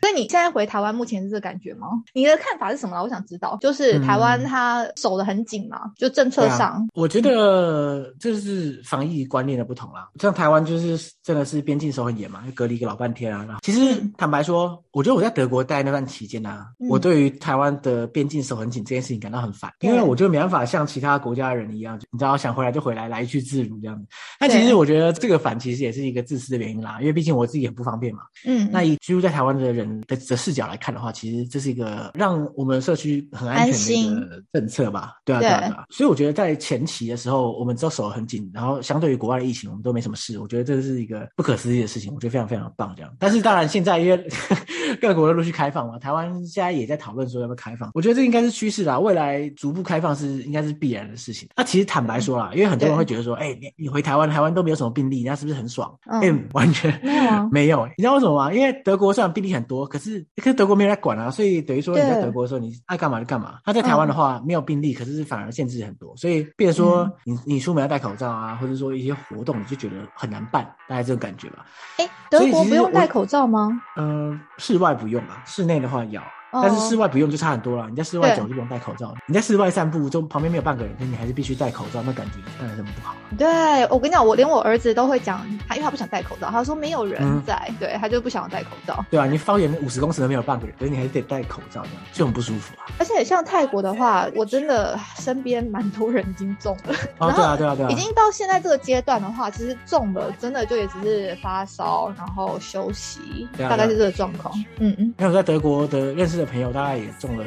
所以你现在回台湾，目前是这个感觉吗？你的看法是什么啊？我想知道，就是台湾
嗯
它守得很紧嘛，就政策上，
我觉得这是防疫观念的不同啦。像台湾就是真的是边境守很严嘛，隔离个老半天啊。然后其实
嗯
坦白说，我觉得我在德国待那段期间啊，
嗯
我对于台湾的边境守很紧这件事情感到很烦，因为我就没办法像其他国家的人一样，你知道想回来就回来，来去自如这样子。但其实我觉得这个烦其实也是一个自私的原因啦，因为毕竟我自己很不方便嘛。
嗯，
那以居住在台湾的人的的视角来看的话，其实这是一个让我们社区很安全的一个政策吧？对啊，
对
对啊，对啊。所以我觉得在前期的时候，我们都守得很紧，然后相对于国外的疫情，我们都没什么事。我觉得这是一个不可思议的事情，我觉得非常非常棒这样。但是当然，现在因为 各国都陆续开放嘛，台湾现在也在讨论说要不要开放。我觉得这应该是趋势啦，未来逐步开放是应该是必然的事情。那其实坦白说啦，因为很多人会觉得说，哎、你你回台湾，台湾都没有什么病例，那是不是很爽？
嗯
哎、完全
没有啊
没有，你知道为什么吗？因为德国虽然病例很多，可是可是德国没人来管啊，所以等于说你在德国的时候，你爱干嘛就干嘛。他在台湾的话，没有病例，可是反而限制很多，所以变成说你你出门要戴口罩啊，或者说一些活动，你就觉得很难办，大概这种感觉吧。
哎，德国不用戴口罩吗？
嗯、室外不用啊，室内的话要。
哦
但是室外不用就差很多了。你在室外走就不用戴口罩，你在室外散步，就旁边没有半个人，你还是必须戴口罩，那感觉当然是不好。
对我跟你讲，我连我儿子都会讲，他因为他不想戴口罩，他说没有人
嗯
在，对他就不想戴口罩。
对啊，你方圆五十公尺都没有半个人，可是你还是得戴口罩，这样就很不舒服啊。
而且像泰国的话，我真的身边蛮多人已经中了，
哦，对啊，对啊，对啊
已。经到现在这个阶段的话，其实中了真的就也只是发烧，然后休息，
对啊
大概是这个状况。嗯嗯，
因为我在德国的认识的朋友，大概也中了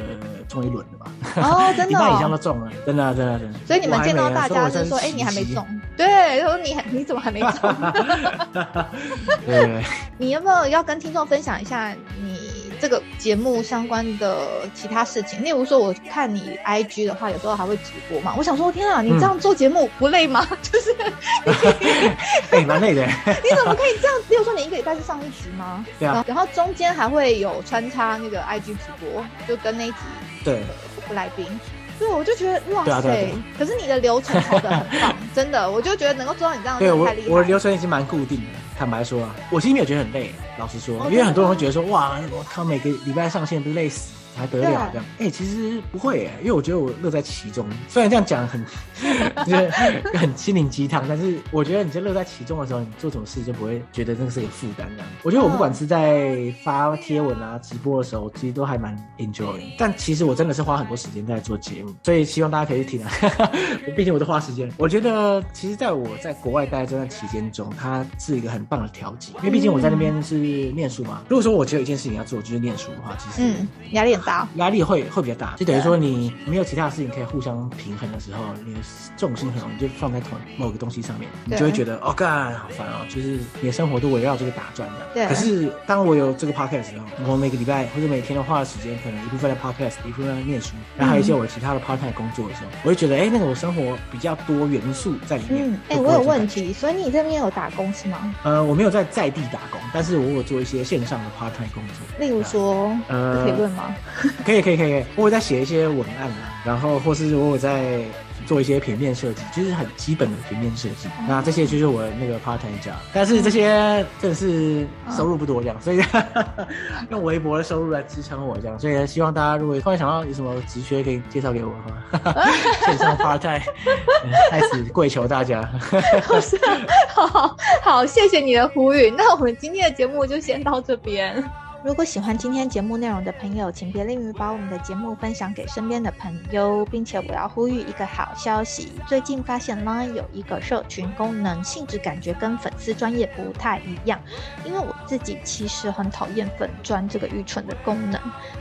中了一轮了吧，
哦，真
一
的、
半以上
哦。
都中了，真的啊真的真的。
所以你们见到大家
我还没
是说，哎、你还没中？对，他说你还你怎么还没中？你要不要要跟听众分享一下你这个节目相关的其他事情？例如说，我看你 IG 的话，有时候还会直播嘛。我想说，天啊，你这样做节目不累吗？就是
哎，蛮累的。
你怎么可以这样？例如说，你一个礼拜是上一集吗？
对啊
然后然后中间还会有穿插那个 IG 直播，就跟那一集
对，
来宾。对，我就觉得哇塞！
对啊对啊对啊
可是你的流程跑得很棒，真的，我就觉得能够做到你这样，
对我。我的流程已经蛮固定的。坦白说啊，我其实没有觉得很累，老实说，
哦
因为很多人会觉得说，哇，我靠，每个礼拜上线不是累死还得了这样？哎、其实不会耶，因为我觉得我乐在其中。虽然这样讲很 就是 很心灵鸡汤，但是我觉得你在乐在其中的时候，你做什么事就不会觉得那个是个负担这样。我觉得我不管是在发贴文啊、直播的时候，其实都还蛮 enjoy 的。但其实我真的是花很多时间在做节目，所以希望大家可以去听啊。毕竟我都花时间。我觉得其实在我在国外待这段期间中，它是一个很棒的调剂，因为毕竟我在那边是念书嘛。如果说我只有一件事情要做，就是念书的话，其实
嗯，压力很大。
压力会会比较大，就等于说你没有其他的事情可以互相平衡的时候，你的重心很容易就放在同某个东西上面，你就会觉得哦，干好烦哦，就是你的生活都围绕这个打转的。
对
可是当我有这个 podcast 的时候，我每个礼拜或者每天都花的时间，可能一部分在 podcast，一部分在念书，然后还有一些我其他的 part time 工作的时候，我就觉得哎，那个我生活比较多元素在里面。
嗯，哎、我有。问题，所以你这边有打工是吗？
呃，我没有在在地打工，但是我有做一些线上的 part time 工作。
例如说，
呃
可以问吗？
可以可以可以，可以，我有在写一些文案啊，然后或是我有在做一些平面设计，就是很基本的平面设计。那这些就是我那个 part time job，但是这些真的是收入不多这样，所以 用微薄的收入来支撑我这样。所以希望大家如果突然想到有什么职缺可以介绍给我的话，线上 part time，嗯在此跪求大家。
好好，谢谢你的呼吁。那我们今天的节目就先到这边。如果喜欢今天节目内容的朋友，请别吝于把我们的节目分享给身边的朋友，并且我要呼吁一个好消息：最近发现 Line 有一个社群功能，性质感觉跟粉丝专业不太一样。因为我自己其实很讨厌粉专这个愚蠢的功能。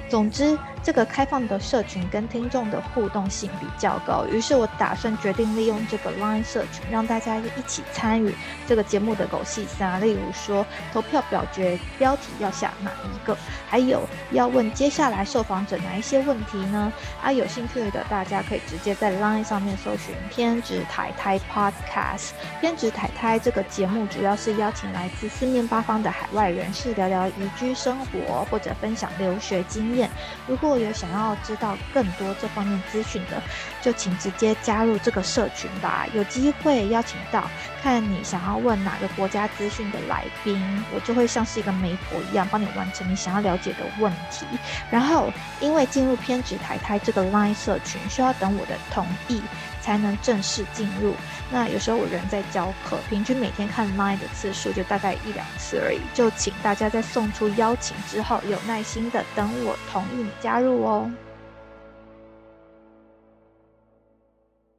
总之，这个开放的社群跟听众的互动性比较高，于是我打算决定利用这个 Line 社群，让大家一起参与这个节目的狗戏三，例如说投票表决标题要下哪一一个，还有要问接下来受访者哪一些问题呢？啊，有兴趣的大家可以直接在 Line 上面搜寻“偏执台胎 Podcast”。偏执台胎这个节目主要是邀请来自四面八方的海外人士聊聊移居生活，或者分享留学经验。如果有想要知道更多这方面资讯的，就请直接加入这个社群吧。有机会邀请到看你想要问哪个国家资讯的来宾，我就会像是一个媒婆一样，帮你完成你想要了解的问题。然后，因为进入偏执台台这个 Line 社群，需要等我的同意才能正式进入。那有时候我人在教课，平均每天看 Line 的次数就大概一两次而已。就请大家在送出邀请之后，有耐心的等我同意你加入哦。